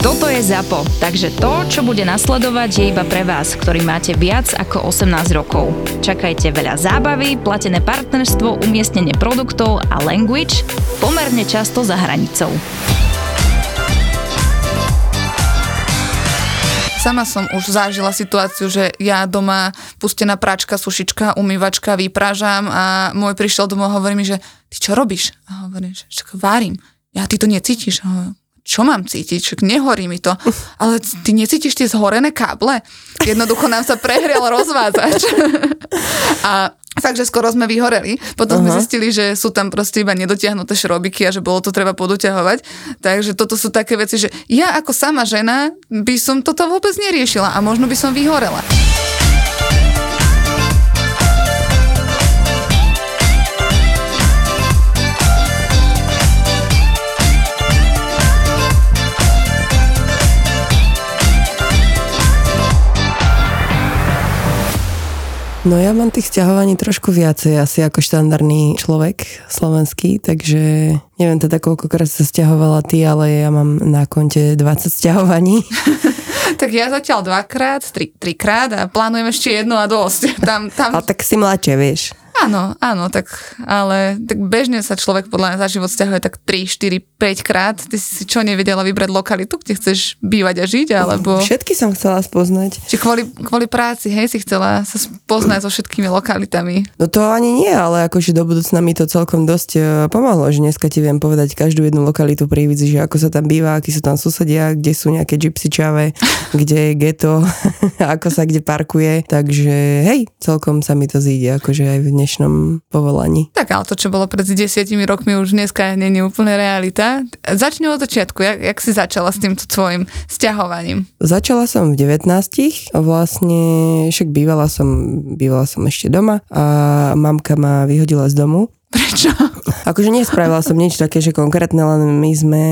Toto je ZAPO, takže to, čo bude nasledovať, je iba pre vás, ktorý máte viac ako 18 rokov. Čakajte veľa zábavy, platené partnerstvo, umiestnenie produktov a language pomerne často za hranicou. Sama som už zažila situáciu, že ja doma pustená práčka, sušička, umývačka, vyprážam a môj prišiel domov a hovorí mi, že ty čo robíš? A hovorím, že varím. Ja, ty to necítiš? A hovorím, čo mám cítiť, však nehorí mi to. Ale ty necítiš tie zhorené káble? Jednoducho nám sa prehrial rozvádzač. a fakt, že skoro sme vyhoreli. Potom uh-huh. sme zistili, že sú tam proste iba nedotiahnuté šrobiky a že bolo to treba podoťahovať. Takže toto sú také veci, že ja ako sama žena by som toto vôbec neriešila a možno by som vyhorela. No ja mám tých sťahovaní trošku viacej asi ako štandardný človek slovenský, takže neviem teda koľkokrát sa sťahovala ty, ale ja mám na konte 20 sťahovaní. tak ja zatiaľ dvakrát, tri, trikrát a plánujem ešte jedno a dosť. Tam, tam... A tak si mladšie, vieš. Áno, áno, tak, ale tak bežne sa človek podľa mňa za život stiahuje tak 3, 4, 5 krát. Ty si čo nevedela vybrať lokalitu, kde chceš bývať a žiť, alebo... Všetky som chcela spoznať. Či kvôli, kvôli práci, hej, si chcela sa spoznať so všetkými lokalitami? No to ani nie, ale akože do budúcna mi to celkom dosť e, pomohlo, že dneska ti viem povedať každú jednu lokalitu pri že ako sa tam býva, akí sú tam susedia, kde sú nejaké gypsy čave, kde je geto, ako sa kde parkuje. Takže hej, celkom sa mi to zíde, akože aj v dnešnom povolaní. Tak ale to, čo bolo pred desiatimi rokmi, už dneska je úplne realita. Začne od začiatku. Jak, jak si začala s týmto tvojim sťahovaním? Začala som v 19. Vlastne však bývala som, bývala som ešte doma a mamka ma vyhodila z domu Prečo? Akože nespravila som nič také, že konkrétne, len my sme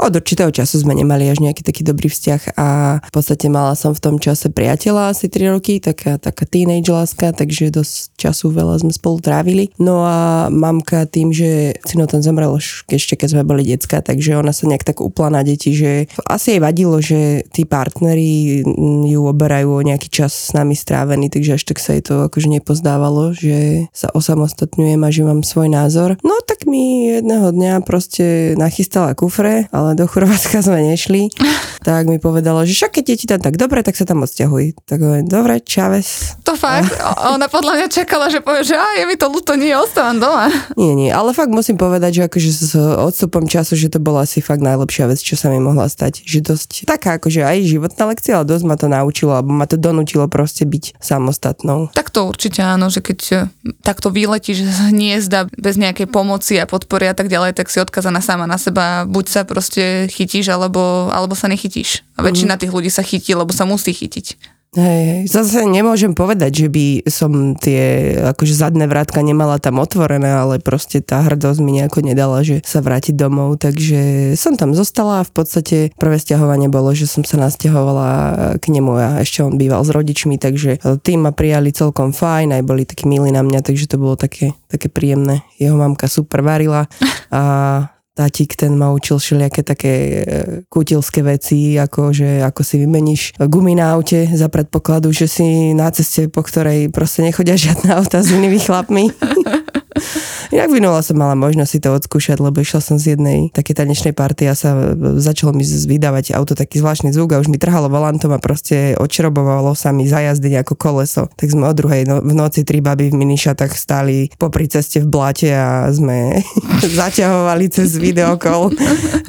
od určitého času sme nemali až nejaký taký dobrý vzťah a v podstate mala som v tom čase priateľa asi 3 roky, taká, taká teenage láska, takže dosť času veľa sme spolu trávili. No a mamka tým, že syno tam zomrel ešte keď sme boli decka, takže ona sa nejak tak upla na deti, že asi jej vadilo, že tí partneri ju oberajú o nejaký čas s nami strávený, takže až tak sa jej to akože nepozdávalo, že sa osamostatňujem a že mám svoj názor. No tak mi jedného dňa proste nachystala kufre, ale do Chorvátska sme nešli. tak mi povedala, že však keď je ti tam tak dobre, tak sa tam odsťahuj. Tak hovorím, dobre, čaves. To fakt? A... Ona podľa mňa čakala, že povie, že a je mi to ľúto, nie, ostávam doma. Nie, nie, ale fakt musím povedať, že akože s odstupom času, že to bola asi fakt najlepšia vec, čo sa mi mohla stať. Že dosť taká akože aj životná lekcia, ale dosť ma to naučilo, alebo ma to donútilo proste byť samostatnou. Tak to určite áno, že keď eh, takto vyletíš z hniezda bez nejakej pomoci a podpory a tak ďalej, tak si odkazaná sama na seba. Buď sa proste chytíš, alebo, alebo sa nechytíš. A väčšina mm. tých ľudí sa chytí, lebo sa musí chytiť. Hej, hej, zase nemôžem povedať, že by som tie akože zadné vrátka nemala tam otvorené, ale proste tá hrdosť mi nejako nedala, že sa vrátiť domov, takže som tam zostala a v podstate prvé stiahovanie bolo, že som sa nasťahovala k nemu a ešte on býval s rodičmi, takže tým ma prijali celkom fajn, aj boli takí milí na mňa, takže to bolo také, také príjemné. Jeho mamka super varila a tátik ten ma učil všelijaké také e, kutilské veci, ako že ako si vymeníš gumy na aute za predpokladu, že si na ceste, po ktorej proste nechodia žiadne auta s inými chlapmi. Inak minula som mala možnosť si to odskúšať, lebo išla som z jednej takej tanečnej party a sa začalo mi vydávať auto taký zvláštny zvuk a už mi trhalo volantom a proste odšrobovalo sa mi za jazdy ako koleso. Tak sme o druhej no, v noci tri baby v minišatách stáli popri ceste v blate a sme zaťahovali cez videokol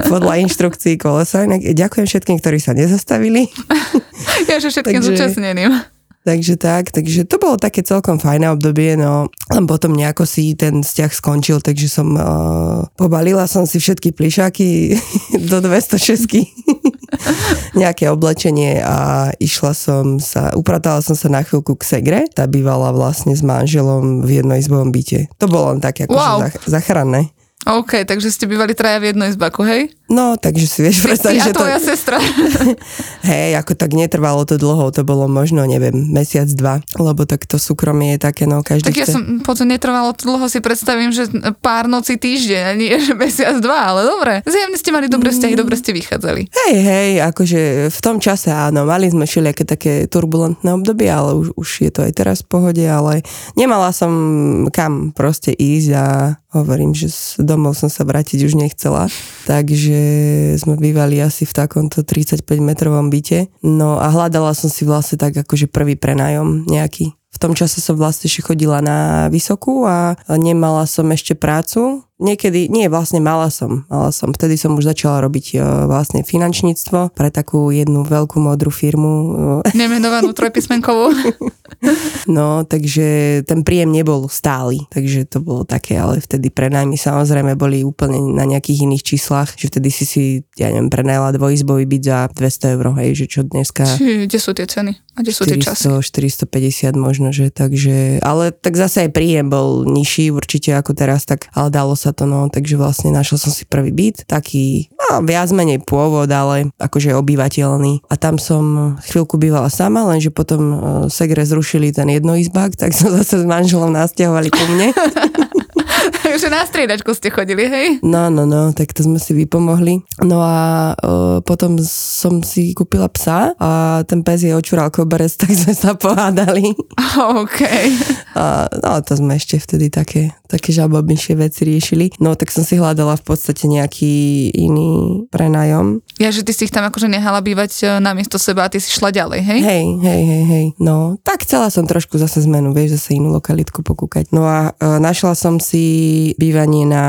podľa inštrukcií kolesa. Inak ďakujem všetkým, ktorí sa nezastavili. Ja, že všetkým Takže... zúčastneným. Takže tak, takže to bolo také celkom fajné obdobie, no len potom nejako si ten vzťah skončil, takže som uh, pobalila som si všetky plišáky do 206 nejaké oblečenie a išla som sa, upratala som sa na chvíľku k Segre, tá bývala vlastne s manželom v jednoizbovom byte. To bolo len také ako wow. zachranné. OK, takže ste bývali traja v jednej izbaku, hej? No, takže si vieš predstaviť, že to... tvoja sestra. Hej, ako tak netrvalo to dlho, to bolo možno, neviem, mesiac, dva, lebo tak to súkromie je také, no každý tak ja chce... som, potom netrvalo to dlho, si predstavím, že pár noci týždeň, a nie že mesiac, dva, ale dobre. Zjavne ste mali dobré vzťahy, dobre ste vychádzali. Hej, hej, akože v tom čase áno, mali sme všelijaké také turbulentné obdobie, ale už, už je to aj teraz v pohode, ale nemala som kam proste ísť a hovorím, že z domov som sa vrátiť už nechcela, takže sme bývali asi v takomto 35 metrovom byte, no a hľadala som si vlastne tak akože prvý prenájom nejaký. V tom čase som vlastne ešte chodila na vysokú a nemala som ešte prácu. Niekedy, nie, vlastne mala som, mala som. Vtedy som už začala robiť e, vlastne finančníctvo pre takú jednu veľkú modrú firmu. e, Nemenovanú trojpísmenkovú. No, takže ten príjem nebol stály, takže to bolo také, ale vtedy prenajmy samozrejme boli úplne na nejakých iných číslach, že vtedy si si, ja neviem, prenajala dvojizbový byt za 200 eur, hej, že čo dneska... Či, kde sú tie ceny? A kde sú tie časy? 400, 450 možno, že takže, ale tak zase aj príjem bol nižší určite ako teraz, tak ale dalo sa to, no, takže vlastne našla som si prvý byt, taký, no, viac menej pôvod, ale akože obyvateľný a tam som chvíľku bývala sama, lenže potom uh, segre zrušili ten jednoizbák, tak som zase s manželom nasťahovali ku mne. Takže na striedačku ste chodili, hej? No, no, no, tak to sme si vypomohli. No a uh, potom som si kúpila psa a ten pes je očural koberec, tak sme sa pohádali. OK. A, no, to sme ešte vtedy také, také žabobnejšie veci riešili. No, tak som si hľadala v podstate nejaký iný prenajom. Ja, že ty si ich tam akože nehala bývať e, namiesto seba a ty si šla ďalej, hej? Hej, hej, hej, hej. No, tak chcela som trošku zase zmenu, vieš, zase inú lokalitku pokúkať. No a e, našla som si bývanie na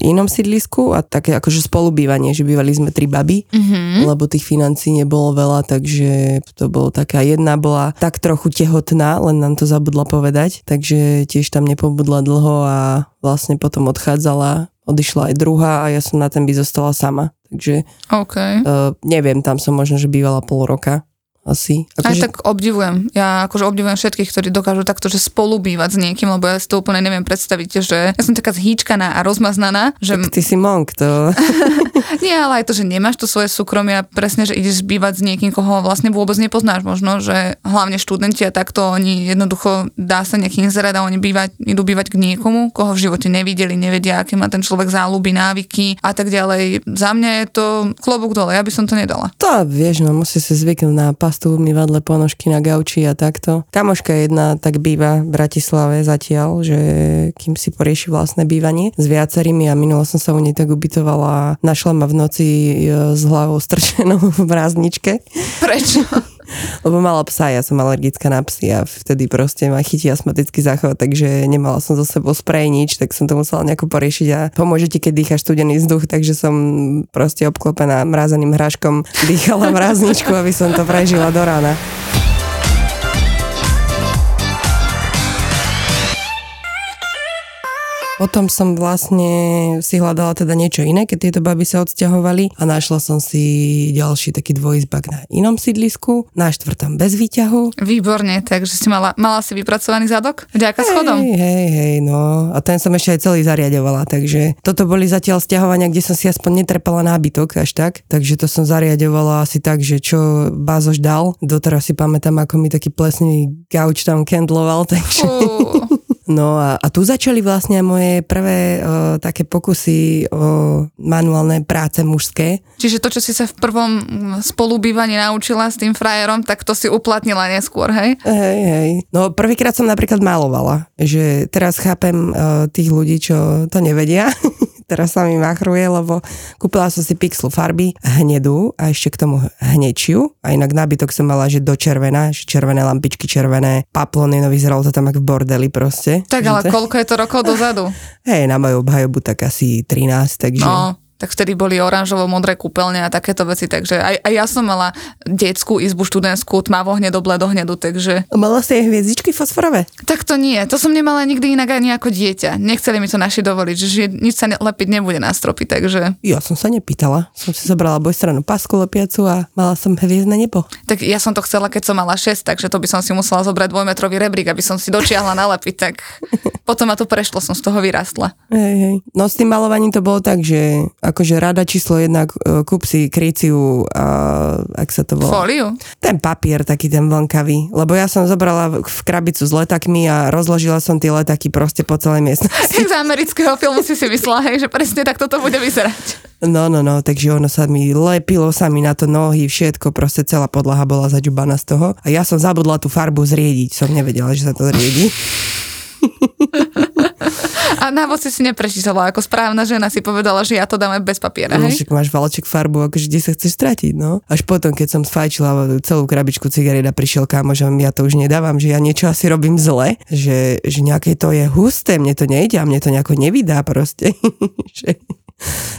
inom sídlisku a také akože spolubývanie, že bývali sme tri baby, mm-hmm. lebo tých financí nebolo veľa, takže to bolo taká jedna bola tak trochu tehotná, len nám to zabudla povedať, takže tiež tam nepobudla dlho a vlastne potom odchádzala, odišla aj druhá a ja som na ten by zostala sama. Takže OK. uh, neviem, tam som možno, že bývala pol roka asi. Aj Akože, tak obdivujem. Ja akože obdivujem všetkých, ktorí dokážu takto, že spolu bývať s niekým, lebo ja si to úplne neviem predstaviť, že ja som taká zhýčkaná a rozmaznaná, že ty si monk, to... nie, ale aj to, že nemáš to svoje súkromie a presne, že ideš bývať s niekým, koho vlastne vôbec nepoznáš možno, že hlavne študenti a takto, oni jednoducho dá sa nejaký inzerát a oni bývať, idú bývať k niekomu, koho v živote nevideli, nevedia, aké má ten človek záľuby, návyky a tak ďalej. Za mňa je to klobúk dole, ja by som to nedala. To vieš, no musí si zvyknúť na pastu, umývadle, ponožky na gauči a takto. Kamoška jedna tak býva v Bratislave zatiaľ, že kým si porieši vlastné bývanie s viacerými a minulo som sa u nej tak ubytovala našla ma v noci e, s hlavou strčenou v brázničke. Prečo? Lebo mala psa, ja som alergická na psy a vtedy proste ma chytí astmatický záchvat, takže nemala som so sebou sprej nič, tak som to musela nejako poriešiť a pomôže ti, keď dýchaš studený vzduch, takže som proste obklopená mrázeným hráškom dýchala mrázničku, aby som to prežila do rána. Potom som vlastne si hľadala teda niečo iné, keď tieto baby sa odsťahovali a našla som si ďalší taký dvojizbak na inom sídlisku, na štvrtom bez výťahu. Výborne, takže si mala, mala si vypracovaný zadok? Vďaka schodom. Hej, hej, hej, no. A ten som ešte aj celý zariadovala, takže toto boli zatiaľ stiahovania, kde som si aspoň netrepala nábytok až tak, takže to som zariadovala asi tak, že čo Bázoš dal, doteraz si pamätám, ako mi taký plesný gauč tam kendloval, takže... Fú. No a, a tu začali vlastne moje prvé o, také pokusy o manuálne práce mužské. Čiže to, čo si sa v prvom spolubývaní naučila s tým frajerom, tak to si uplatnila neskôr, hej? Hej, hej. No prvýkrát som napríklad malovala, že teraz chápem o, tých ľudí, čo to nevedia. teraz sa mi machruje, lebo kúpila som si pixlu farby hnedú a ešte k tomu hnečiu. A inak nábytok som mala, že do červená, že červené lampičky, červené paplony, no vyzeralo to tam ako v bordeli proste. Tak ale to- koľko je to rokov dozadu? Hej, na moju obhajobu tak asi 13, takže... No, tak vtedy boli oranžovo-modré kúpeľne a takéto veci, takže aj, aj ja som mala detskú izbu študentskú, tmavo hnedo, bledo hnedu, takže... Mala si aj hviezdičky fosforové? Tak to nie, to som nemala nikdy inak ani ako dieťa. Nechceli mi to naši dovoliť, že nič sa lepiť nebude na stropy, takže... Ja som sa nepýtala. Som si zobrala bojstranu pasku lepiacu a mala som hviezdne nebo. Tak ja som to chcela, keď som mala 6, takže to by som si musela zobrať dvojmetrový rebrík, aby som si dočiahla nalepiť, tak potom ma to prešlo, som z toho vyrastla. Hej, hej. No s tým malovaním to bolo tak, že akože rada číslo jedna, e, kúp si kryciu, a, ak sa to volá. Fóliu? Ten papier taký ten vlnkavý, lebo ja som zobrala v krabicu s letakmi a rozložila som tie letaky proste po celej miestnosti. Z amerického filmu si si myslela, hej, že presne tak toto bude vyzerať. No, no, no, takže ono sa mi lepilo sa mi na to nohy, všetko, proste celá podlaha bola zaďubaná z toho. A ja som zabudla tú farbu zriediť, som nevedela, že sa to zriedi. A návod si si neprečítala, ako správna žena si povedala, že ja to dáme bez papiera, No, však máš valček farbu, akože kde sa chceš stratiť, no. Až potom, keď som sfajčila celú krabičku cigariet a prišiel že ja to už nedávam, že ja niečo asi robím zle, že, že nejaké to je husté, mne to nejde a mne to nejako nevydá proste. že...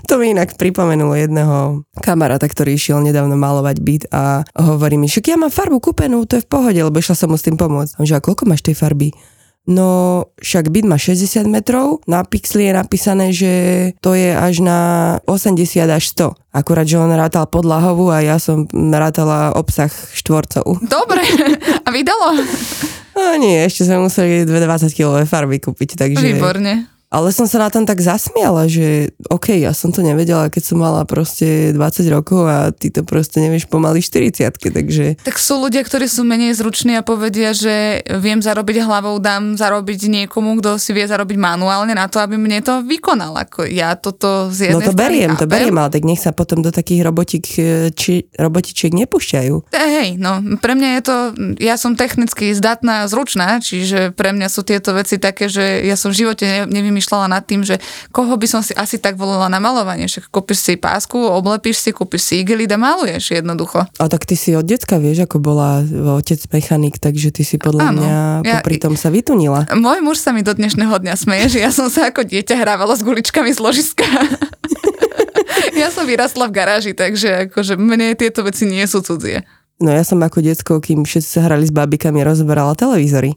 To mi inak pripomenulo jedného kamaráta, ktorý išiel nedávno malovať byt a hovorí mi, však ja mám farbu kúpenú, to je v pohode, lebo išla som mu s tým pomôcť. A on že, a koľko máš tej farby? No, však byt má 60 metrov, na pixli je napísané, že to je až na 80 až 100. Akurát, že on rátal podlahovú a ja som rátala obsah štvorcov. Dobre, a vydalo? No nie, ešte sme museli dve 20 kg farby kúpiť, takže... Výborne. Ale som sa na tom tak zasmiala, že OK, ja som to nevedela, keď som mala proste 20 rokov a ty to proste nevieš pomaly 40 takže... Tak sú ľudia, ktorí sú menej zruční a povedia, že viem zarobiť hlavou, dám zarobiť niekomu, kto si vie zarobiť manuálne na to, aby mne to vykonal. Ako ja toto z No to beriem, to beriem, ale tak nech sa potom do takých robotík, e, či, robotičiek nepúšťajú. E, Hej, no pre mňa je to, ja som technicky zdatná zručná, čiže pre mňa sú tieto veci také, že ja som v živote ne- nevymýšľala nad tým, že koho by som si asi tak volila na malovanie. Však kúpiš si pásku, oblepíš si, kúpiš si igelit a maluješ jednoducho. A tak ty si od decka vieš, ako bola otec mechanik, takže ty si podľa Áno. mňa Ja- popri tom sa vytunila. Môj muž sa mi do dnešného dňa smeje, že ja som sa ako dieťa hrávala s guličkami z ložiska. ja som vyrastla v garáži, takže akože mne tieto veci nie sú cudzie. No ja som ako decko, kým všetci sa hrali s babikami, rozoberala televízory.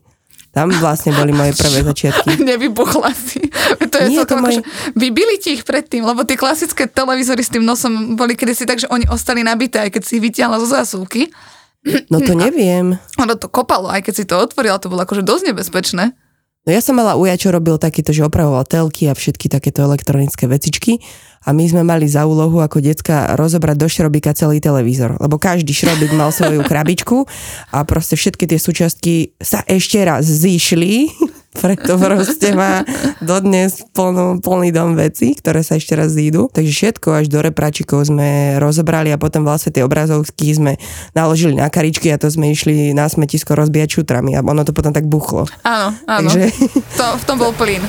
Tam vlastne boli moje prvé začiatky. Nevybuchla si. To je Nie, to moje- akože, vybili ti ich predtým, lebo tie klasické televízory s tým nosom boli kedysi tak, že oni ostali nabité, aj keď si ich vytiahla zo zásuvky. No to neviem. Ono to kopalo, aj keď si to otvorila, to bolo akože dosť nebezpečné. No ja som mala uja, čo robil takýto, že opravoval telky a všetky takéto elektronické vecičky a my sme mali za úlohu ako decka rozobrať do šrobika celý televízor, lebo každý šrobik mal svoju krabičku a proste všetky tie súčiastky sa ešte raz zišli, preto proste má dodnes plno, plný dom veci, ktoré sa ešte raz zídu. Takže všetko až do repračikov sme rozobrali a potom vlastne tie obrazovky sme naložili na karičky a to sme išli na smetisko rozbíjať šutrami a ono to potom tak buchlo. Áno, áno. Takže To, v tom bol plyn.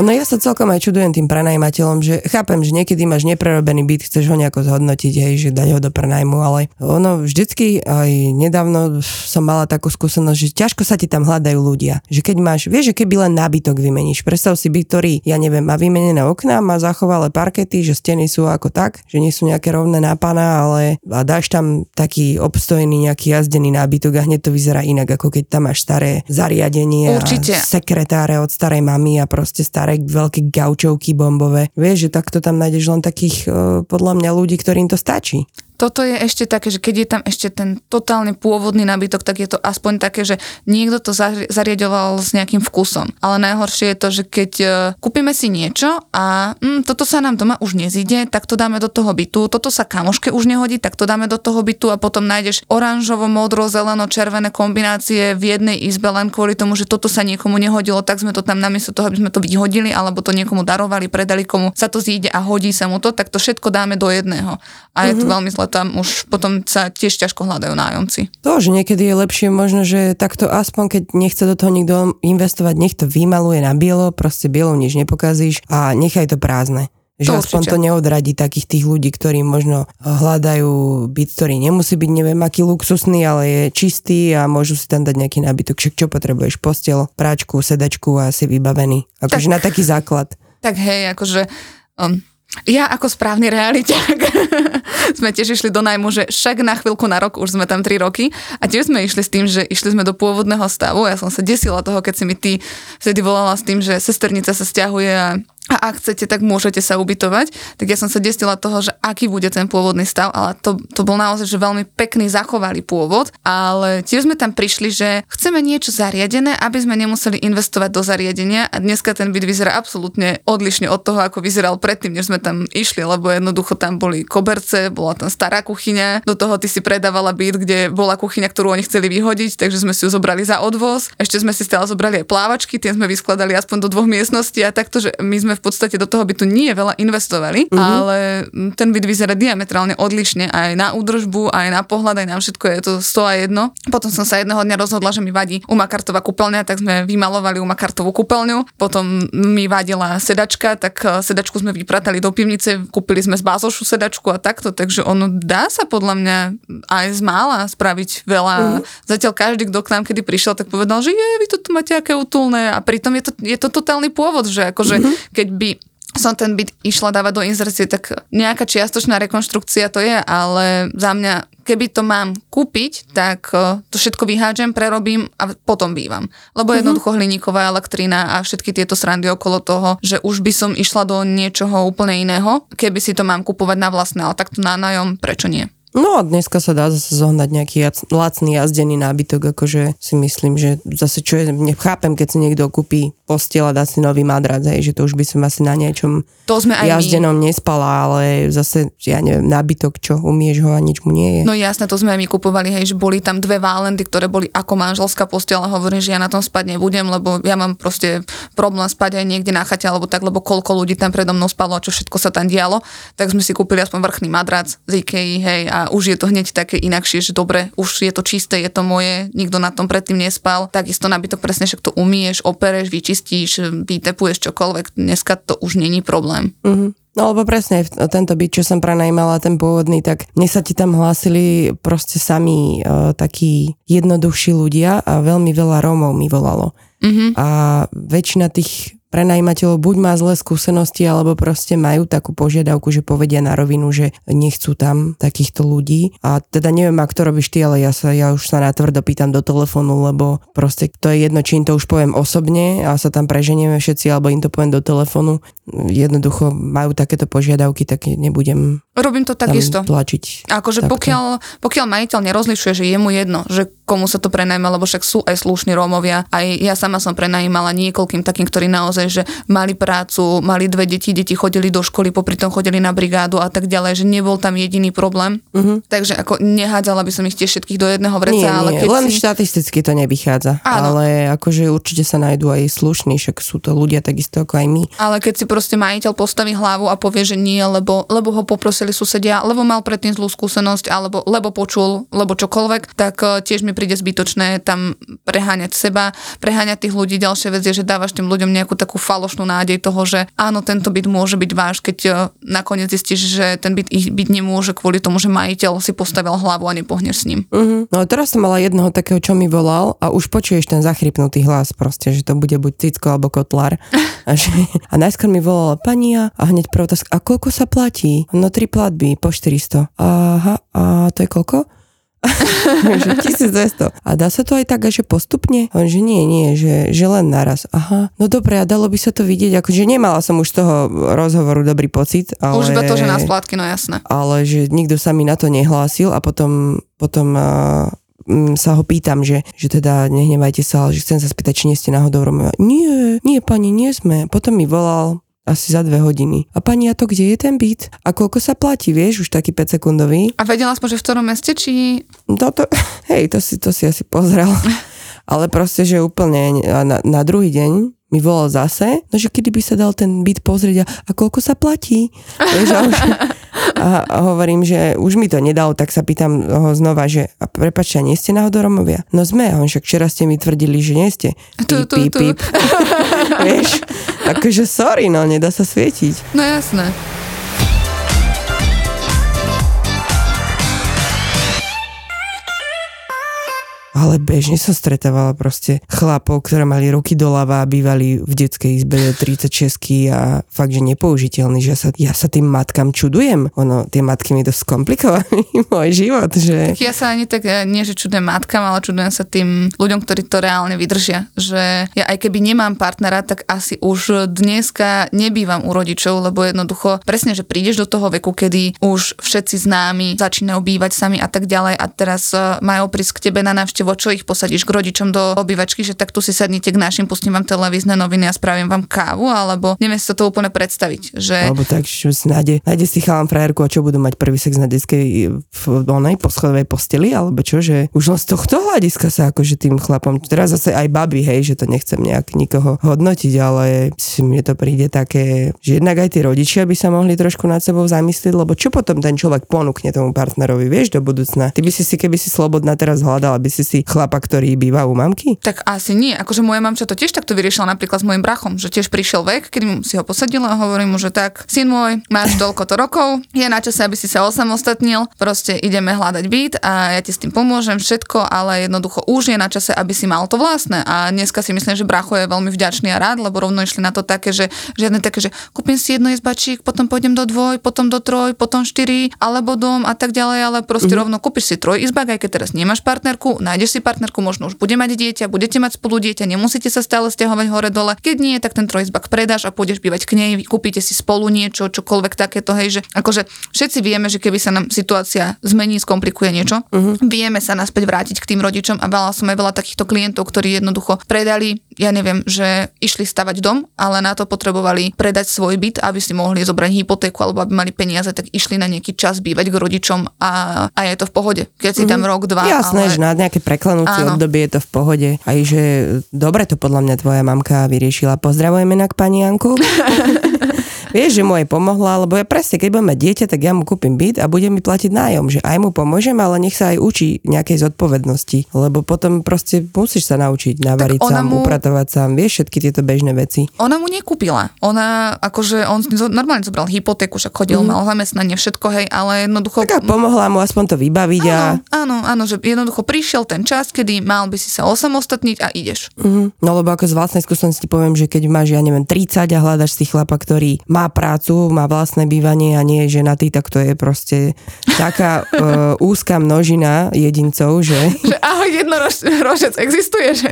Ono ja sa celkom aj čudujem tým prenajímateľom, že chápem, že niekedy máš neprerobený byt, chceš ho nejako zhodnotiť, hej, že dať ho do prenajmu, ale ono vždycky aj nedávno som mala takú skúsenosť, že ťažko sa ti tam hľadajú ľudia. Že keď máš, vieš, že keby len nábytok vymeníš, predstav si byt, ktorý, ja neviem, má vymenené okná, má zachovalé parkety, že steny sú ako tak, že nie sú nejaké rovné nápana, ale a dáš tam taký obstojný nejaký jazdený nábytok a hneď to vyzerá inak, ako keď tam máš staré zariadenie Určite. a sekretáre od starej mamy a proste staré veľké gaučovky bombové. Vieš, že takto tam nájdeš len takých e, podľa mňa ľudí, ktorým to stačí. Toto je ešte také, že keď je tam ešte ten totálne pôvodný nábytok, tak je to aspoň také, že niekto to zari- zariadoval s nejakým vkusom. Ale najhoršie je to, že keď e, kúpime si niečo a mm, toto sa nám doma už nezíde, tak to dáme do toho bytu, toto sa kamoške už nehodí, tak to dáme do toho bytu a potom nájdeš oranžovo, modro, zeleno, červené kombinácie v jednej izbe len kvôli tomu, že toto sa niekomu nehodilo, tak sme to tam namiesto toho, aby sme to vyhodili alebo to niekomu darovali, predali komu sa to zíde a hodí sa mu to, tak to všetko dáme do jedného. A je to veľmi zle, tam už potom sa tiež ťažko hľadajú nájomci. To, že niekedy je lepšie možno, že takto aspoň keď nechce do toho nikto investovať, nech to vymaluje na bielo, proste bielou nič nepokazíš a nechaj to prázdne. Že To aspoň určite. to neodradí takých tých ľudí, ktorí možno hľadajú byt, ktorý nemusí byť neviem aký luxusný, ale je čistý a môžu si tam dať nejaký nábytok. Však čo potrebuješ? Postel, práčku, sedačku a si vybavený. Akože Tak. na taký základ. Tak hej, akože... Um, ja ako správny realiťák sme tiež išli do najmu, že však na chvíľku na rok, už sme tam 3 roky a tiež sme išli s tým, že išli sme do pôvodného stavu. Ja som sa desila toho, keď si mi ty vtedy volala s tým, že sesternica sa stiahuje a a ak chcete, tak môžete sa ubytovať. Tak ja som sa desila toho, že aký bude ten pôvodný stav, ale to, to bol naozaj, že veľmi pekný zachovali pôvod, ale tiež sme tam prišli, že chceme niečo zariadené, aby sme nemuseli investovať do zariadenia a dneska ten byt vyzerá absolútne odlišne od toho, ako vyzeral predtým, než sme tam išli, lebo jednoducho tam boli koberce, bola tam stará kuchyňa, do toho ty si predávala byt, kde bola kuchyňa, ktorú oni chceli vyhodiť, takže sme si ju zobrali za odvoz. Ešte sme si stále zobrali aj plávačky, tie sme vyskladali aspoň do dvoch miestností a takto, že my sme v podstate do toho bytu nie veľa investovali, mm-hmm. ale ten byt vyzerá diametrálne odlišne aj na údržbu, aj na pohľad, aj na všetko je to 100 a jedno. Potom som sa jedného dňa rozhodla, že mi vadí umakartová kúpeľňa, tak sme vymalovali umakartovú kúpeľňu. Potom mi vadila sedačka, tak eh, sedačku sme vypratali do pivnice, kúpili sme z bázošu sedačku a takto, takže ono dá sa podľa mňa aj z mála spraviť veľa. Mm-hmm. Zatiaľ každý, kto k nám kedy prišiel, tak povedal, že je, vy to tu máte aké útulné a pritom je to, je to totálny pôvod, že akože mm-hmm. keď by som ten byt išla dávať do inzercie, tak nejaká čiastočná rekonštrukcia to je, ale za mňa, keby to mám kúpiť, tak eh, to všetko vyhádžem, prerobím a potom bývam. Lebo jednoducho hliníková elektrina a všetky tieto srandy okolo toho, že už by som išla do niečoho úplne iného, keby si to mám kupovať na vlastné, ale takto na nájom, prečo nie? No a dneska sa dá zase zohnať nejaký jac- lacný jazdený nábytok, akože si myslím, že zase čo je, nechápem, keď si niekto kúpi postiel a dá si nový madrac, hej, že to už by som asi na niečom To sme aj my. jazdenom nespala, ale zase, ja neviem, nábytok, čo, umieš ho a nič mu nie je. No jasné, to sme aj my kupovali, hej, že boli tam dve válendy, ktoré boli ako manželská posteľ a hovorím, že ja na tom spať nebudem, lebo ja mám proste problém spať aj niekde na chate alebo tak, lebo koľko ľudí tam predo mnou spalo a čo všetko sa tam dialo, tak sme si kúpili aspoň vrchný madrac z Ikei, hej, a už je to hneď také inakšie, že dobre, už je to čisté, je to moje, nikto na tom predtým nespal, takisto nabytok presne však to umieš, opereš, vyčistíš, vytepuješ čokoľvek, dneska to už není problém. Mhm. No lebo presne tento byt, čo som prenajímala, ten pôvodný, tak mne sa ti tam hlásili proste sami uh, takí jednoduchší ľudia a veľmi veľa Rómov mi volalo. Mhm. A väčšina tých prenajímateľov buď má zlé skúsenosti, alebo proste majú takú požiadavku, že povedia na rovinu, že nechcú tam takýchto ľudí. A teda neviem, ak to robíš ty, ale ja, sa, ja už sa natvrdo pýtam do telefónu, lebo proste to je jedno, či im to už poviem osobne a sa tam preženieme všetci, alebo im to poviem do telefónu. Jednoducho majú takéto požiadavky, tak nebudem Robím to takisto. tlačiť. Akože Takto. pokiaľ, pokiaľ majiteľ nerozlišuje, že je mu jedno, že komu sa to prenajme, lebo však sú aj slušní Rómovia. Aj ja sama som prenajímala niekoľkým takým, ktorí naozaj, že mali prácu, mali dve deti, deti chodili do školy, popri tom chodili na brigádu a tak ďalej, že nebol tam jediný problém. Uh-huh. Takže ako nehádzala by som ich tiež všetkých do jedného vreca, Nie, ale nie, keď len si... štatisticky to nevychádza. Áno. Ale akože určite sa nájdú aj slušní, však sú to ľudia takisto ako aj my. Ale keď si proste majiteľ postaví hlavu a povie, že nie, lebo, lebo ho poprosili susedia, lebo mal predtým zlú skúsenosť, alebo lebo počul, lebo čokoľvek, tak eh, tiež mi príde zbytočné tam preháňať seba, preháňať tých ľudí. Ďalšia vec je, že dávaš tým ľuďom nejakú takú falošnú nádej toho, že áno, tento byt môže byť váš, keď eh, nakoniec zistíš, že ten byt ich byť nemôže kvôli tomu, že majiteľ si postavil hlavu a nepohneš s ním. Uh-huh. No a teraz som mala jednoho takého, čo mi volal a už počuješ ten zachrypnutý hlas proste, že to bude buď cicko alebo kotlár. A, že, a najskôr mi volala pani a a hneď prvá otázka, a koľko sa platí? No tri platby po 400. Aha, a to je koľko? že 1200. A dá sa to aj tak, že postupne? On, že nie, nie, že, že len naraz. Aha, no dobre, a dalo by sa to vidieť, akože nemala som už z toho rozhovoru dobrý pocit, ale... Už iba to, že na splátky, no jasné. ale že nikto sa mi na to nehlásil a potom, potom uh, sa ho pýtam, že, že teda nehnevajte sa, ale že chcem sa spýtať, či nie ste náhodou Romovia. Nie, nie pani, nie sme. Potom mi volal asi za dve hodiny. A pani, a to kde je ten byt? A koľko sa platí, vieš, už taký 5 sekundový? A vedela aspoň, že v ktorom meste, či... No to, hej, to si, to si asi pozrel. Ale proste, že úplne na, na druhý deň mi volal zase, no že kedy by sa dal ten byt pozrieť a, a koľko sa platí. Vieš, a, už, a, a hovorím, že už mi to nedal, tak sa pýtam ho znova, že a prepačte, a nie ste náhodou Romovia? No sme, a on však včera ste mi tvrdili, že nie ste. Tu, tu, tu. Vieš, akože sorry, no, nedá sa svietiť. No jasné. Ale bežne som stretávala proste chlapov, ktoré mali ruky doľava a bývali v detskej izbe 36 a fakt, že nepoužiteľný, že sa, ja sa tým matkám čudujem. Ono, tie matky mi to skomplikovali môj život, že... Tak ja sa ani tak, eh, nie že čudujem matkám, ale čudujem sa tým ľuďom, ktorí to reálne vydržia. Že ja aj keby nemám partnera, tak asi už dneska nebývam u rodičov, lebo jednoducho presne, že prídeš do toho veku, kedy už všetci známi začínajú bývať sami a tak ďalej a teraz eh, majú prísť k tebe na návštevu návštevo, čo ich posadíš k rodičom do obývačky, že tak tu si sadnite k našim, pustím vám televízne noviny a spravím vám kávu, alebo neviem si to úplne predstaviť. Že... Alebo tak, že nájde, nájde si chalám frajerku a čo budú mať prvý sex na detskej v onej poschodovej posteli, alebo čo, že už len z tohto hľadiska sa akože tým chlapom, teraz zase aj baby, hej, že to nechcem nejak nikoho hodnotiť, ale mne to príde také, že jednak aj tí rodičia by sa mohli trošku nad sebou zamyslieť, lebo čo potom ten človek ponúkne tomu partnerovi, vieš, do budúcna. Ty by si si, keby si slobodná teraz hľadala, by si si chlapa, ktorý býva u mamky? Tak asi nie. Akože moja mamča to tiež takto vyriešila napríklad s môjim brachom, že tiež prišiel vek, kedy si ho posadila a hovorím mu, že tak, syn môj, máš toľko to rokov, je na čase, aby si sa osamostatnil, proste ideme hľadať byt a ja ti s tým pomôžem všetko, ale jednoducho už je na čase, aby si mal to vlastné. A dneska si myslím, že bracho je veľmi vďačný a rád, lebo rovno išli na to také, že žiadne také, že kúpim si jedno izbačík, potom pôjdem do dvoj, potom do troj, potom štyri, alebo dom a tak ďalej, ale proste mm-hmm. rovno kúpiš si troj izbak, aj keď teraz nemáš partnerku, nájdeš si partnerku, možno už bude mať dieťa, budete mať spolu dieťa, nemusíte sa stále stiahovať hore dole. Keď nie, tak ten trojizbak predáš a pôjdeš bývať k nej, kúpite si spolu niečo, čokoľvek takéto, hej, že akože všetci vieme, že keby sa nám situácia zmení, skomplikuje niečo, uh-huh. vieme sa naspäť vrátiť k tým rodičom a veľa som aj veľa takýchto klientov, ktorí jednoducho predali, ja neviem, že išli stavať dom, ale na to potrebovali predať svoj byt, aby si mohli zobrať hypotéku alebo aby mali peniaze, tak išli na nejaký čas bývať k rodičom a, a je to v pohode. Keď si tam rok, dva. Jasné, ale... že na nejaké preklenúcie Áno. obdobie je to v pohode. Aj že dobre to podľa mňa tvoja mamka vyriešila. Pozdravujeme na pani Janku. Vieš, že mu aj pomohla, lebo ja presne, keď budem mať dieťa, tak ja mu kúpim byt a budem mi platiť nájom, že aj mu pomôžem, ale nech sa aj učí nejakej zodpovednosti, lebo potom proste musíš sa naučiť navariť sám, mu... upratovať sám, vieš všetky tieto bežné veci. Ona mu nekúpila. Ona, akože on normálne zobral hypotéku, však chodil, mm. mal zamestnanie, všetko, hej, ale jednoducho... Tak pomohla mu aspoň to vybaviť a... Áno, áno, že jednoducho prišiel ten čas, kedy mal by si sa osamostatniť a ideš. Mm. No lebo ako z vlastnej skúsenosti poviem, že keď máš, ja neviem, 30 a hľadaš si chlapa, ktorý má má prácu, má vlastné bývanie a nie je ženatý, tak to je proste taká uh, úzka množina jedincov, že... Že ahoj, jednorožec existuje, že?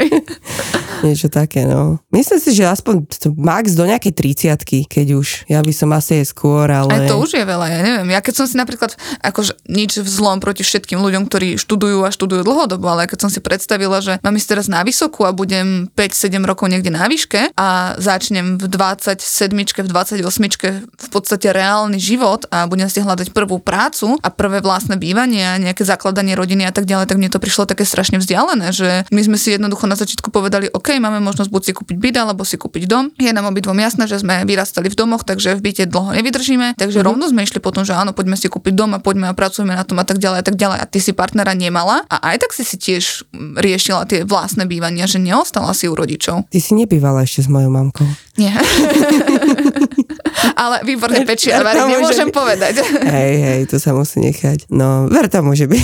Niečo také, no. Myslím si, že aspoň max do nejakej 30 keď už. Ja by som asi aj skôr, ale... Aj to už je veľa, ja neviem. Ja keď som si napríklad, akože nič vzlom proti všetkým ľuďom, ktorí študujú a študujú dlhodobo, ale keď som si predstavila, že mám ísť teraz na vysokú a budem 5-7 rokov niekde na výške a začnem v 27 v 28 osmičke v podstate reálny život a budem si hľadať prvú prácu a prvé vlastné bývanie a nejaké zakladanie rodiny a tak ďalej, tak mne to prišlo také strašne vzdialené, že my sme si jednoducho na začiatku povedali, OK, máme možnosť buď si kúpiť byt alebo si kúpiť dom. Je nám obidvom jasné, že sme vyrastali v domoch, takže v byte dlho nevydržíme, takže mm-hmm. rovno sme išli potom, že áno, poďme si kúpiť dom a poďme a pracujeme na tom a tak ďalej a tak ďalej. A ty si partnera nemala a aj tak si si tiež riešila tie vlastné bývania, že neostala si u rodičov. Ty si nebývala ešte s mojou mamkou. Nie. Ale výborne pečie a varí, nemôžem by... povedať. Hej, hej, to sa musí nechať. No, ver tomu, že by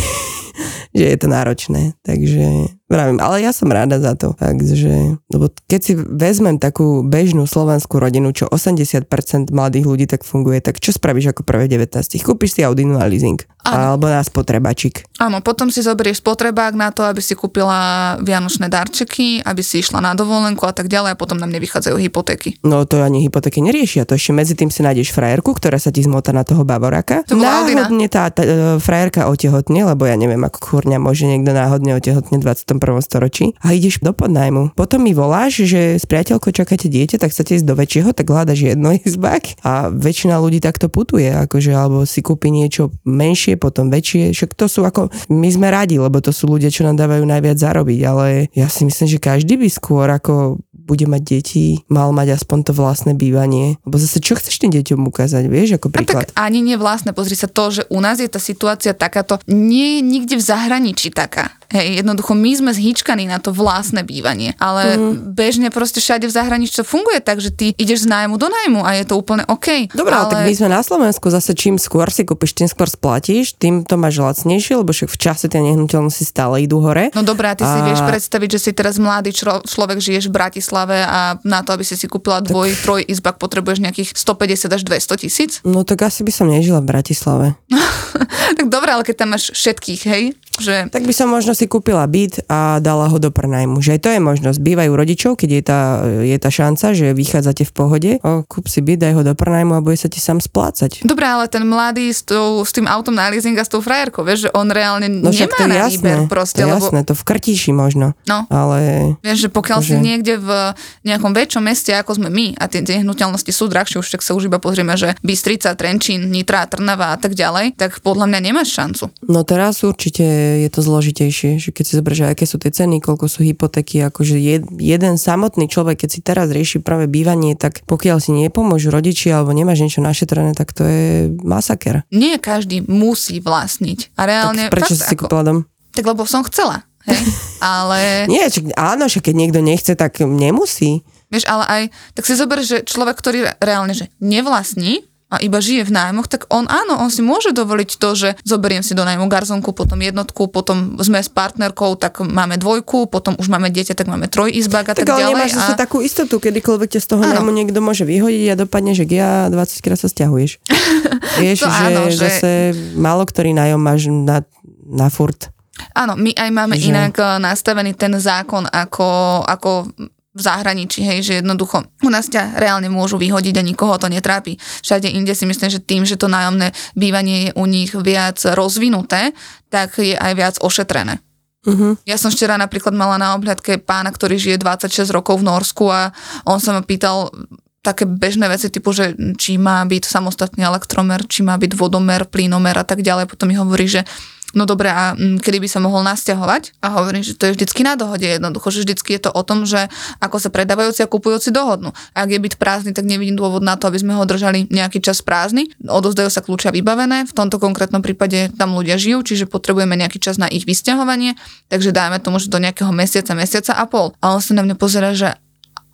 že je to náročné. Takže Vravím, ale ja som rada za to. Takže, lebo keď si vezmem takú bežnú slovenskú rodinu, čo 80% mladých ľudí tak funguje, tak čo spravíš ako prvé 19? Kúpiš si Audi a leasing. Áno. Alebo na spotrebačik. Áno, potom si zoberieš spotrebák na to, aby si kúpila vianočné darčeky, aby si išla na dovolenku a tak ďalej a potom nám nevychádzajú hypotéky. No to ani hypotéky neriešia, to ešte medzi tým si nájdeš frajerku, ktorá sa ti zmota na toho bavoráka. To náhodne tá, tá, tá, frajerka otehotne, lebo ja neviem, ako kurňa môže niekto náhodne otehotne 20 21. storočí a ideš do podnajmu. Potom mi voláš, že s priateľkou čakáte dieťa, tak chcete ísť do väčšieho, tak hľadaš jedno izbak a väčšina ľudí takto putuje, akože alebo si kúpi niečo menšie, potom väčšie, však to sú ako, my sme radi, lebo to sú ľudia, čo nám dávajú najviac zarobiť, ale ja si myslím, že každý by skôr ako bude mať deti, mal mať aspoň to vlastné bývanie. Lebo zase, čo chceš tým deťom ukázať, vieš, ako príklad? A tak ani nie vlastné, pozri sa to, že u nás je tá situácia takáto, nie je nikde v zahraničí taká Hej, jednoducho my sme zhýčkaní na to vlastné bývanie, ale mm. bežne proste všade v zahraničí to funguje tak, že ty ideš z nájmu do nájmu a je to úplne OK. Dobre, ale... tak my sme na Slovensku zase čím skôr si kúpiš, tým skôr splatíš, tým to máš lacnejšie, lebo však v čase tie nehnuteľnosti stále idú hore. No dobré, a ty a... si vieš predstaviť, že si teraz mladý člo- človek, žiješ v Bratislave a na to, aby si si kúpila dvoj, tak... troj izbak, potrebuješ nejakých 150 až 200 tisíc? No tak asi by som nežila v Bratislave. tak dobre, ale keď tam máš všetkých, hej? Že... Tak by som možno si kúpila byt a dala ho do prenajmu. Že aj to je možnosť. Bývajú rodičov, keď je tá, je tá šanca, že vychádzate v pohode, o, kúp si byt, daj ho do prenajmu a bude sa ti sám splácať. Dobre, ale ten mladý s, tou, s tým autom na leasing a s tou frajerkou, vieš, že on reálne no, nemá to na jasné, výber proste. To je lebo... jasné, to v krtíši možno. No. Ale... Vieš, že pokiaľ že... si niekde v nejakom väčšom meste, ako sme my, a tie nehnuteľnosti sú drahšie, už tak sa už iba pozrieme, že Bystrica, Trenčín, Nitra, Trnava a tak ďalej, tak podľa mňa nemáš šancu. No teraz určite je to zložitejšie, že keď si zoberieš, aké sú tie ceny, koľko sú hypotéky, akože jed, jeden samotný človek, keď si teraz rieši práve bývanie, tak pokiaľ si nepomôžu rodičia alebo nemáš niečo našetrené, tak to je masaker. Nie každý musí vlastniť. A reálne... Tak prečo si kúpila dom? Tak lebo som chcela. Hej? Ale... Nie, čak, áno, že keď niekto nechce, tak nemusí. Vieš, ale aj, tak si zober, že človek, ktorý reálne, že nevlastní, a iba žije v nájmoch, tak on áno, on si môže dovoliť to, že zoberiem si do nájmu garzonku, potom jednotku, potom sme s partnerkou, tak máme dvojku, potom už máme dieťa, tak máme trojizbak a tak, tak ale ďalej. nemáš a... takú istotu, kedykoľvek ťa z toho áno. nájmu niekto môže vyhodiť a dopadne, že ja 20 krát sa stiahuješ. Vieš, že, áno, že zase málo ktorý nájom máš na, na furt. Áno, my aj máme že... inak eh, nastavený ten zákon ako, ako v zahraničí, hej, že jednoducho u nás ťa reálne môžu vyhodiť a nikoho to netrápi. Všade inde si myslím, že tým, že to nájomné bývanie je u nich viac rozvinuté, tak je aj viac ošetrené. Uh-huh. Ja som včera napríklad mala na obhľadke pána, ktorý žije 26 rokov v Norsku a on sa ma pýtal také bežné veci typu, že či má byť samostatný elektromer, či má byť vodomer, plynomer a tak ďalej. Potom mi hovorí, že no dobre, a mm, kedy by sa mohol nasťahovať? A hovorím, že to je vždycky na dohode jednoducho, že vždycky je to o tom, že ako sa predávajúci a kupujúci dohodnú. Ak je byť prázdny, tak nevidím dôvod na to, aby sme ho držali nejaký čas prázdny. Odozdajú sa kľúča vybavené, v tomto konkrétnom prípade tam ľudia žijú, čiže potrebujeme nejaký čas na ich vysťahovanie, takže dáme tomu, že do nejakého mesiaca, mesiaca a pol. A on sa na mňa pozera, že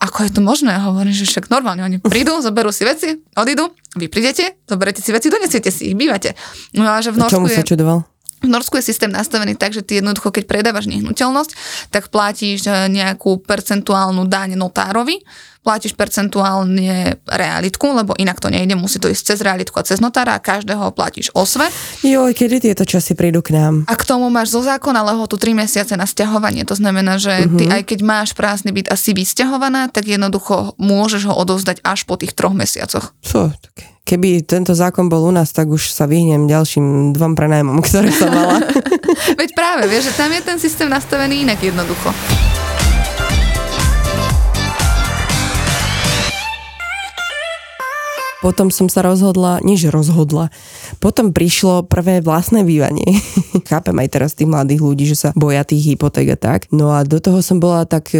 ako je to možné? Hovorím, že však normálne, oni prídu, zoberú si veci, odídu, vy prídete, zoberete si veci, donesiete si ich, bývate. No a že v Norsku Čomu je... sa čudoval? V Norsku je systém nastavený tak, že ty jednoducho, keď predávaš nehnuteľnosť, tak platíš eh, nejakú percentuálnu daň notárovi, platíš percentuálne realitku, lebo inak to nejde, musí to ísť cez realitku a cez notára a každého platíš osve. Jo, kedy tieto časy prídu k nám? A k tomu máš zo zákona lehotu 3 mesiace na stiahovanie. To znamená, že uh-huh. ty aj keď máš prázdny byt a si vysťahovaná, tak jednoducho môžeš ho odovzdať až po tých troch mesiacoch. Čo, také keby tento zákon bol u nás, tak už sa vyhnem ďalším dvom prenajmom, ktoré som mala. Veď práve, vieš, že tam je ten systém nastavený inak jednoducho. Potom som sa rozhodla, niž rozhodla, potom prišlo prvé vlastné bývanie. Chápem aj teraz tých mladých ľudí, že sa boja tých hypoték a tak. No a do toho som bola tak e,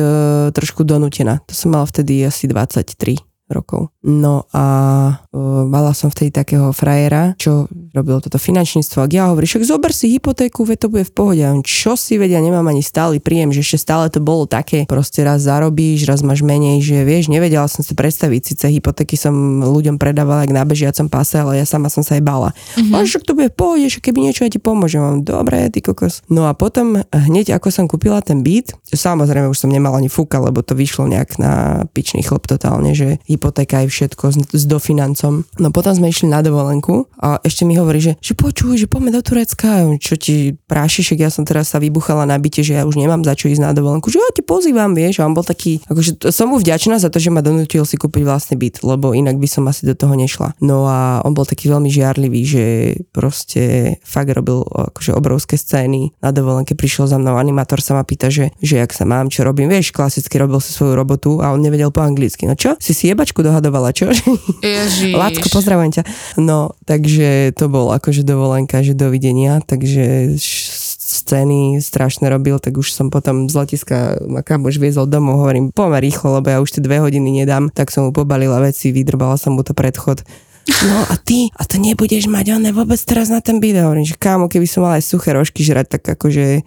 trošku donútená. To som mala vtedy asi 23 rokov. No a uh, mala som vtedy takého frajera, čo robil toto finančníctvo. A ja hovorím, však zober si hypotéku, veď to bude v pohode. A on, čo si vedia, nemám ani stály príjem, že ešte stále to bolo také, proste raz zarobíš, raz máš menej, že vieš, nevedela som si predstaviť, síce hypotéky som ľuďom predávala jak na bežiacom pase, ale ja sama som sa aj bala. Mm-hmm. A však to bude v pohode, že keby niečo ja ti pomôžem. Mám, dobre, ty kokos. No a potom hneď ako som kúpila ten byt, samozrejme už som nemala ani fúka, lebo to vyšlo nejak na pičný chlop totálne, že hypotéka aj všetko s, s dofinancom. No potom sme išli na dovolenku a ešte mi hovorí, že, že počuj, že poďme do Turecka, čo ti prášiš, ja som teraz sa vybuchala na byte, že ja už nemám za čo ísť na dovolenku, že ja ti pozývam, vieš, a on bol taký, akože som mu vďačná za to, že ma donútil si kúpiť vlastný byt, lebo inak by som asi do toho nešla. No a on bol taký veľmi žiarlivý, že proste fakt robil akože obrovské scény. Na dovolenke prišiel za mnou animátor sa ma pýta, že, že jak sa mám, čo robím, vieš, klasicky robil si svoju robotu a on nevedel po anglicky. No čo? Si si jebačku dohadovala, čo? Ježiš. Lacko, pozdravujem ťa. No, takže to bol akože dovolenka, že dovidenia, takže scény strašne robil, tak už som potom z letiska ma kamoš viezol domov, hovorím, poďme rýchlo, lebo ja už tie dve hodiny nedám, tak som mu pobalila veci, vydrbala som mu to predchod no a ty, a to nebudeš mať oné vôbec teraz na ten byt. Hovorím, že kámo, keby som mala aj suché rožky žrať, tak akože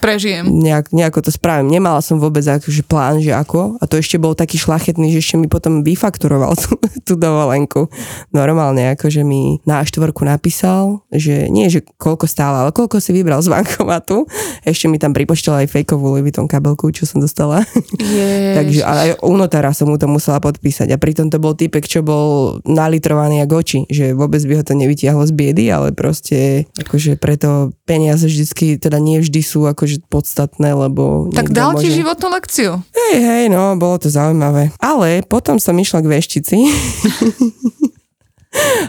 Prežijem. nejak, nejako to spravím. Nemala som vôbec akože plán, že ako. A to ešte bol taký šlachetný, že ešte mi potom vyfakturoval tú, tú dovolenku. Normálne, akože mi na štvorku napísal, že nie, že koľko stála, ale koľko si vybral z bankomatu. Ešte mi tam pripočtal aj fejkovú Louis Vuitton kabelku, čo som dostala. Ježiš. Takže aj u notára som mu to musela podpísať. A pritom to bol typek, čo bol nalitrovaný ako oči, že vôbec by ho to nevytiahlo z biedy, ale proste akože preto peniaze vždycky, teda nie vždy sú akože podstatné, lebo... Tak dal ti môže- životnú lekciu. Hej, hej, no, bolo to zaujímavé. Ale potom som išla k veštici.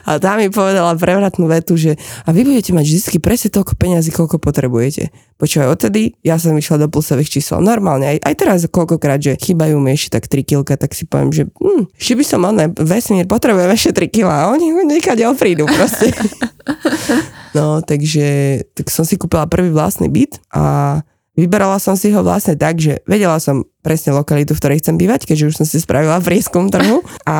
A tá mi povedala prevratnú vetu, že a vy budete mať vždy presne toľko peňazí, koľko potrebujete. Počúvaj, odtedy ja som išla do plusových čísel. Normálne, aj, aj teraz koľkokrát, že chýbajú mi ešte tak 3 kilka, tak si poviem, že hm, ešte by som oné, vesmír, potrebujem ešte 3 kila a oni nikade prídu proste. No, takže tak som si kúpila prvý vlastný byt a vyberala som si ho vlastne tak, že vedela som presne lokalitu, v ktorej chcem bývať, keďže už som si spravila prieskum trhu a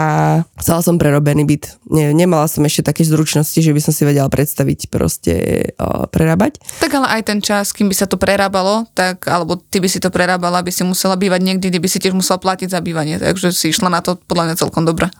chcela som prerobený byt. Nie, nemala som ešte také zručnosti, že by som si vedela predstaviť proste o, prerábať. Tak ale aj ten čas, kým by sa to prerábalo, tak, alebo ty by si to prerábala, by si musela bývať niekde, kde by si tiež musela platiť za bývanie. Takže si išla na to podľa mňa celkom dobre.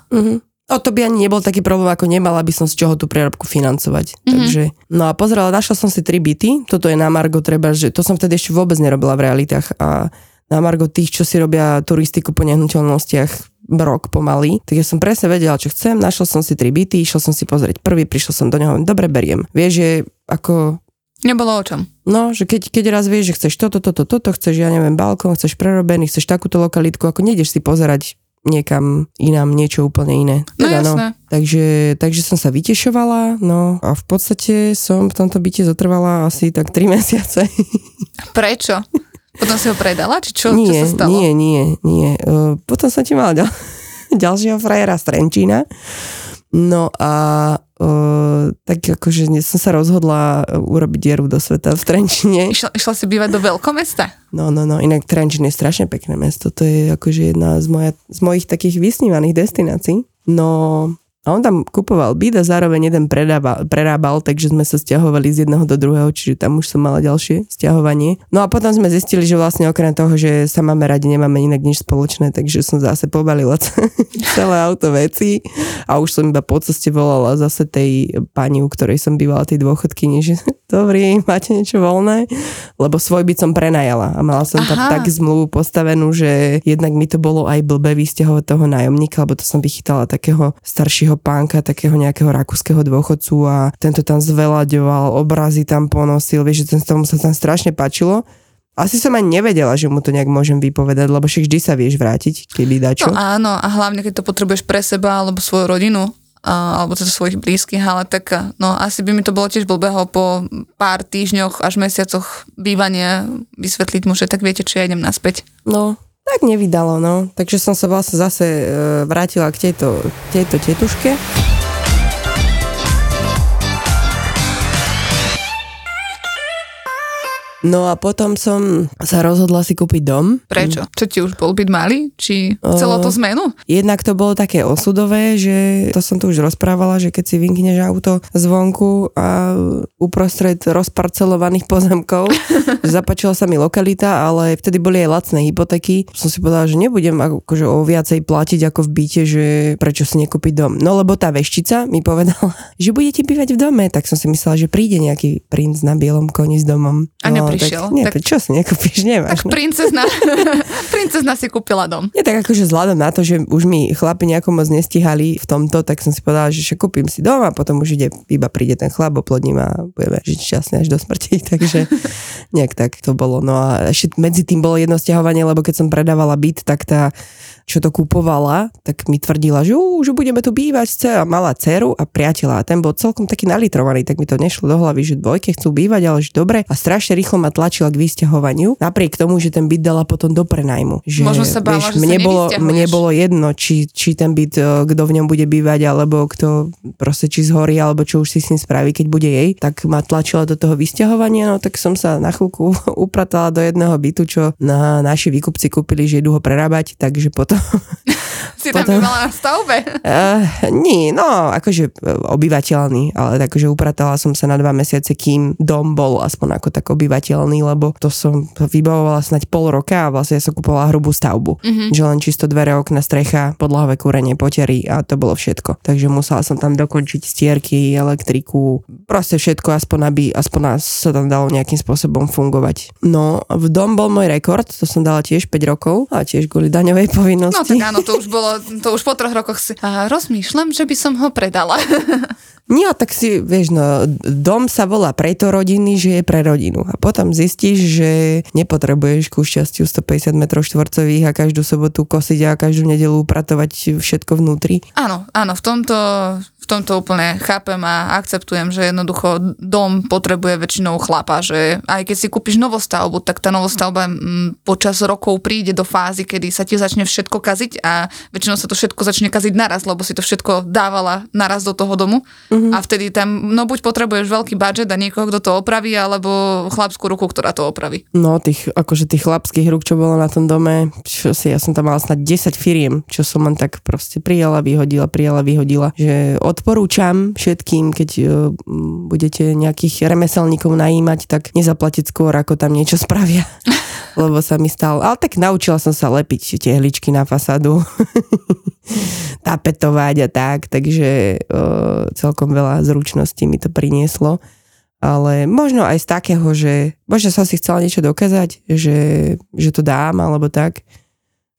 O to by ani nebol taký problém, ako nemala by som z čoho tú prerobku financovať. Mm-hmm. Takže, no a pozrela, našla som si tri byty, toto je na Margo, treba, že to som vtedy ešte vôbec nerobila v realitách a na Margo tých, čo si robia turistiku po nehnuteľnostiach rok pomaly, tak ja som presne vedela, čo chcem, našla som si tri byty, išiel som si pozrieť prvý, prišiel som do neho, dobre, beriem. Vieš, že ako Nebolo o čom. No, že keď, keď raz vieš, že chceš toto, toto, toto, chceš, ja neviem, balkón, chceš prerobený, chceš takúto lokalitku, ako nejdeš si pozerať niekam inám niečo úplne iné. No Teda, jasné. Takže, takže som sa vytešovala, no a v podstate som v tomto byte zotrvala asi tak 3 mesiace. Prečo? Potom si ho predala? Či čo, čo nie, sa stalo? nie, nie, nie. Uh, potom som ti mala ďal, ďalšieho frajera z Trenčína. No a uh, tak akože som sa rozhodla uh, urobiť dieru do sveta v Trenčine. Išla, išla si bývať do veľkomesta? No, no, no, inak Trenčín je strašne pekné mesto. To je akože jedna z, moja, z mojich takých vysnívaných destinácií. No, a on tam kupoval byt a zároveň jeden predával, prerábal, takže sme sa stiahovali z jedného do druhého, čiže tam už som mala ďalšie stiahovanie. No a potom sme zistili, že vlastne okrem toho, že sa máme radi, nemáme inak nič spoločné, takže som zase pobalila celé auto veci a už som iba po ceste volala zase tej pani, u ktorej som bývala, tej dôchodkyni, že dobrý, máte niečo voľné? Lebo svoj byt som prenajala a mala som tam tak zmluvu postavenú, že jednak mi to bolo aj blbé vysťahovať toho nájomníka, lebo to som vychytala takého staršieho pánka, takého nejakého rakúskeho dôchodcu a tento tam zvelaďoval, obrazy tam ponosil, vieš, že ten, tomu sa tam strašne páčilo. Asi som ani nevedela, že mu to nejak môžem vypovedať, lebo však vždy sa vieš vrátiť, keby dačo. No áno, a hlavne keď to potrebuješ pre seba alebo svoju rodinu, alebo teda svojich blízkych, ale tak no asi by mi to bolo tiež blbého po pár týždňoch až mesiacoch bývania vysvetliť mu, že tak viete, či ja idem naspäť. No, tak nevydalo, no. Takže som sa vlastne zase e, vrátila k tejto, tejto tetuške. No a potom som sa rozhodla si kúpiť dom. Prečo? Čo ti už bol byť malý? Či chcelo to zmenu? Jednak to bolo také osudové, že to som tu už rozprávala, že keď si vynkneš auto zvonku a uprostred rozparcelovaných pozemkov, zapáčila sa mi lokalita, ale vtedy boli aj lacné hypotéky. Som si povedala, že nebudem akože o viacej platiť ako v byte, že prečo si nekúpiť dom. No lebo tá veštica mi povedala, že budete bývať v dome, tak som si myslela, že príde nejaký princ na bielom koni s domom. A no, neprišiel. Tak, nie, Tak- čo si nekúpiš, nemáš. Tak princezna, princezna si kúpila dom. Nie tak akože vzhľadom na to, že už mi chlapi nejako moc nestíhali v tomto, tak som si povedala, že kúpim si dom a potom už ide, iba príde ten chlap, oplodním a budeme žiť šťastne až do smrti, takže nejak tak to bolo. No a ešte medzi tým bolo jedno stiahovanie, lebo keď som predávala byt, tak tá čo to kupovala, tak mi tvrdila, že, že budeme tu bývať, a mala dceru a priateľa a ten bol celkom taký nalitrovaný, tak mi to nešlo do hlavy, že dvojke chcú bývať, ale že dobre a strašne rýchlo ma tlačila k vysťahovaniu, napriek tomu, že ten byt dala potom do prenajmu. Že, Možno sa bála, že sa mne bolo, nevysťahuješ. mne bolo jedno, či, či ten byt, e, kto v ňom bude bývať, alebo kto proste či zhorí, alebo čo už si s ním spraví, keď bude jej, tak ma tlačila do toho vysťahovania, no tak som sa na chvíľku upratala do jedného bytu, čo na naši výkupci kúpili, že idú ho prerábať, takže potom Si tam Potom- bývala na stavbe. Uh, nie, no, akože e, obyvateľný, ale akože upratala som sa na dva mesiace, kým dom bol aspoň ako tak obyvateľný, lebo to som vybavovala snať pol roka a vlastne ja som kupovala hrubú stavbu. Mm-hmm. Že len čisto dvere, okna, strecha, podlahové kúrenie, potery a to bolo všetko. Takže musela som tam dokončiť stierky, elektriku, proste všetko, aspoň aby aspoň sa tam dalo nejakým spôsobom fungovať. No, v dom bol môj rekord, to som dala tiež 5 rokov a tiež kvôli daňovej No povinnosti. tak áno, to už bolo, to už po troch rokoch si a rozmýšľam, že by som ho predala. Nie, tak si, vieš, no, dom sa volá preto rodiny, že je pre rodinu. A potom zistíš, že nepotrebuješ ku šťastiu 150 m štvorcových a každú sobotu kosiť a každú nedelu upratovať všetko vnútri. Áno, áno, v tomto, v tomto úplne chápem a akceptujem, že jednoducho dom potrebuje väčšinou chlapa, že aj keď si kúpiš novostavbu, tak tá novostavba mm, počas rokov príde do fázy, kedy sa ti začne všetko kaziť a väčšinou sa to všetko začne kaziť naraz, lebo si to všetko dávala naraz do toho domu mm-hmm. a vtedy tam, no buď potrebuješ veľký budget a niekoho, kto to opraví, alebo chlapskú ruku, ktorá to opraví. No, tých, akože tých chlapských rúk, čo bolo na tom dome, čo si, ja som tam mala snad 10 firiem, čo som len tak proste prijala, vyhodila, prijala, vyhodila, že odporúčam všetkým, keď uh, budete nejakých remeselníkov najímať, tak nezaplatiť skôr, ako tam niečo spravia. Lebo sa mi stalo. Ale tak naučila som sa lepiť tehličky na fasádu. tapetovať a tak, takže uh, celkom veľa zručností mi to prinieslo. Ale možno aj z takého, že možno som si chcela niečo dokázať, že, že to dám, alebo tak,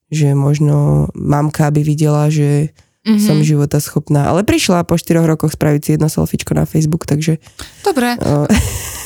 že možno mamka by videla, že Mhm. som života schopná. Ale prišla po 4 rokoch spraviť si jedno selfiečko na Facebook, takže... Dobre, Uh,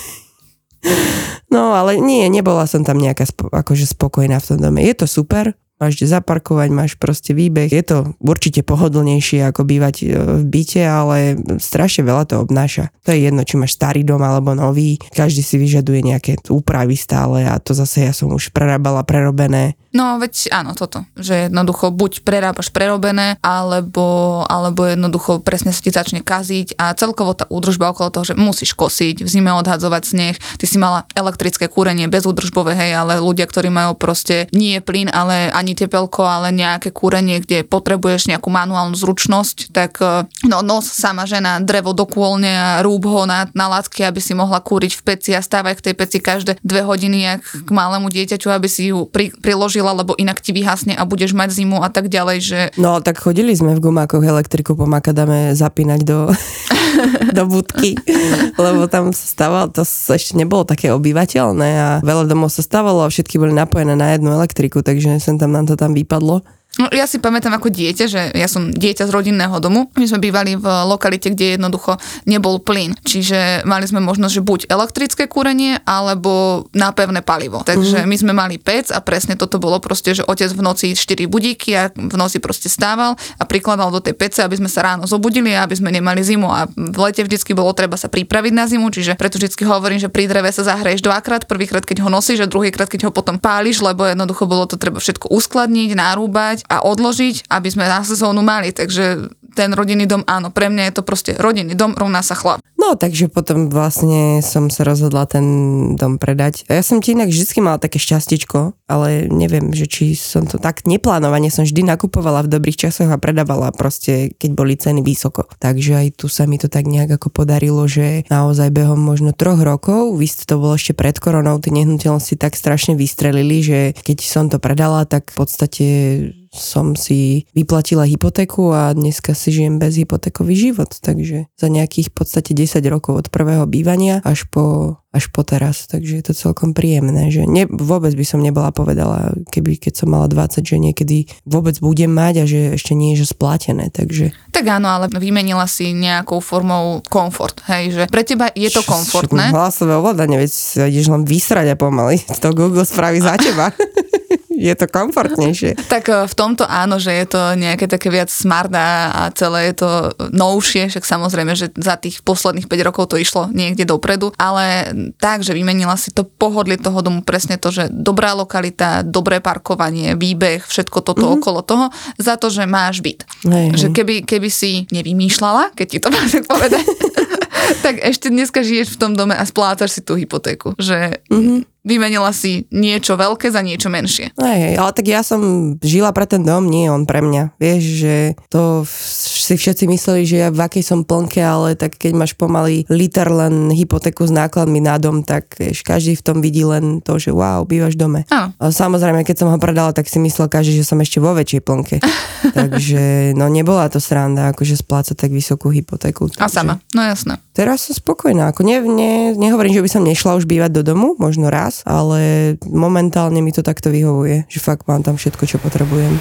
no ale nie, nebola som tam nejaká spo, akože spokojná v tom dome. Je to super, máš kde zaparkovať, máš proste výbeh. Je to určite pohodlnejšie ako bývať e, v byte, ale strašne veľa to obnáša. To je jedno, či máš starý dom alebo nový. Každý si vyžaduje nejaké úpravy stále a to zase ja som už prerábala prerobené. No veď áno, toto, že jednoducho buď prerábaš prerobené, alebo, alebo jednoducho presne sa ti začne kaziť a celkovo tá údržba okolo toho, že musíš kosiť, v zime odhadzovať sneh, ty si mala elektrické kúrenie bez údržbové, hej, ale ľudia, ktorí majú proste nie plyn, ale ani tepelko, ale nejaké kúrenie, kde potrebuješ nejakú manuálnu zručnosť, tak eh, no nos sama žena drevo do kôlne a rúb ho na, na látky, aby si mohla kúriť v peci a stávať k tej peci každé dve hodiny, jak k malému dieťaťu, aby si ju pri, priložila, lebo inak ti vyhasne a budeš mať zimu a tak ďalej, že No tak chodili sme v gumákoch elektriku po makadame zapínať do, do budky, lebo tam sa stávalo, to ešte nebolo také obyvateľné a veľa domov sa stávalo a všetky boli napojené na jednu elektriku, takže sem tam nám to tam vypadlo. No, ja si pamätám ako dieťa, že ja som dieťa z rodinného domu. My sme bývali v lokalite, kde jednoducho nebol plyn. Čiže mali sme možnosť, že buď elektrické kúrenie, alebo na pevné palivo. Takže my sme mali pec a presne toto bolo proste, že otec v noci 4 budíky a v noci proste stával a prikladal do tej pece, aby sme sa ráno zobudili a aby sme nemali zimu. A v lete vždycky bolo treba sa pripraviť na zimu, čiže preto vždycky hovorím, že pri dreve sa zahraješ dvakrát, prvýkrát keď ho nosíš a druhýkrát keď ho potom páliš, lebo jednoducho bolo to treba všetko uskladniť, narúbať a odložiť, aby sme na sezónu mali. Takže ten rodinný dom, áno, pre mňa je to proste rodinný dom, rovná sa chlap. No, takže potom vlastne som sa rozhodla ten dom predať. Ja som ti inak vždy mala také šťastičko, ale neviem, že či som to tak neplánovane som vždy nakupovala v dobrých časoch a predávala proste, keď boli ceny vysoko. Takže aj tu sa mi to tak nejak ako podarilo, že naozaj behom možno troch rokov, vy ste to bolo ešte pred koronou, tie nehnuteľnosti tak strašne vystrelili, že keď som to predala, tak v podstate som si vyplatila hypotéku a dneska si žijem bez hypotékový život, takže za nejakých v podstate 10 rokov od prvého bývania až po, až po teraz, takže je to celkom príjemné, že ne, vôbec by som nebola povedala, keby keď som mala 20, že niekedy vôbec budem mať a že ešte nie je že splatené, takže Tak áno, ale vymenila si nejakou formou komfort, hej, že pre teba je to komfortné. Hlasové ovládanie, veď sa ideš len vysrať a pomaly, to Google spraví za teba. je to komfortnejšie. Tak e, v tomto áno, že je to nejaké také viac smart a celé je to novšie, však samozrejme, že za tých posledných 5 rokov to išlo niekde dopredu, ale tak, že vymenila si to pohodlie toho domu, presne to, že dobrá lokalita, dobré parkovanie, výbeh, všetko toto mm-hmm. okolo toho, za to, že máš byt. Hej, Že keby, keby si nevymýšľala, keď ti to mám tak povedať, tak ešte dneska žiješ v tom dome a splácaš si tú hypotéku. Že mm-hmm. Vymenila si niečo veľké za niečo menšie. Hej, ale tak ja som žila pre ten dom, nie on pre mňa. Vieš, že to si všetci mysleli, že ja v akej som plnke, ale tak keď máš pomaly liter len hypotéku s nákladmi na dom, tak vieš, každý v tom vidí len to, že wow, bývaš v dome. Áno. A samozrejme, keď som ho predala, tak si myslel každý, že som ešte vo väčšej plnke. takže no nebola to sranda, akože splácať tak vysokú hypotéku. A Takže sama, no jasné. Teraz som spokojná. Ako ne, ne, nehovorím, že by som nešla už bývať do domu, možno raz, ale momentálne mi to takto vyhovuje, že fakt mám tam všetko, čo potrebujem.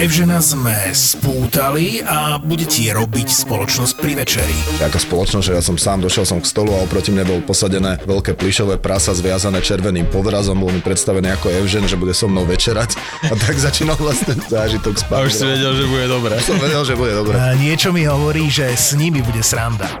Evžena sme spútali a bude ti robiť spoločnosť pri večeri. Ako spoločnosť, že ja som sám došiel som k stolu a oproti mne bol posadené veľké plišové prasa zviazané červeným povrazom, bol mi predstavený ako Evžen, že bude so mnou večerať a tak začínal vlastne zážitok spať. A už si vedel, že bude dobré. Som vedel, že bude dobre. A niečo mi hovorí, že s nimi bude sranda.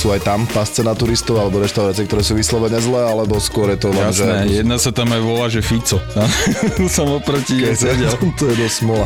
sú aj tam pasce na turistov alebo reštaurácie, ktoré sú vyslovene zlé, alebo skôr je to len, Jasné, že... jedna sa tam aj volá, že Fico. som oproti jej sedel. to je dosť smola.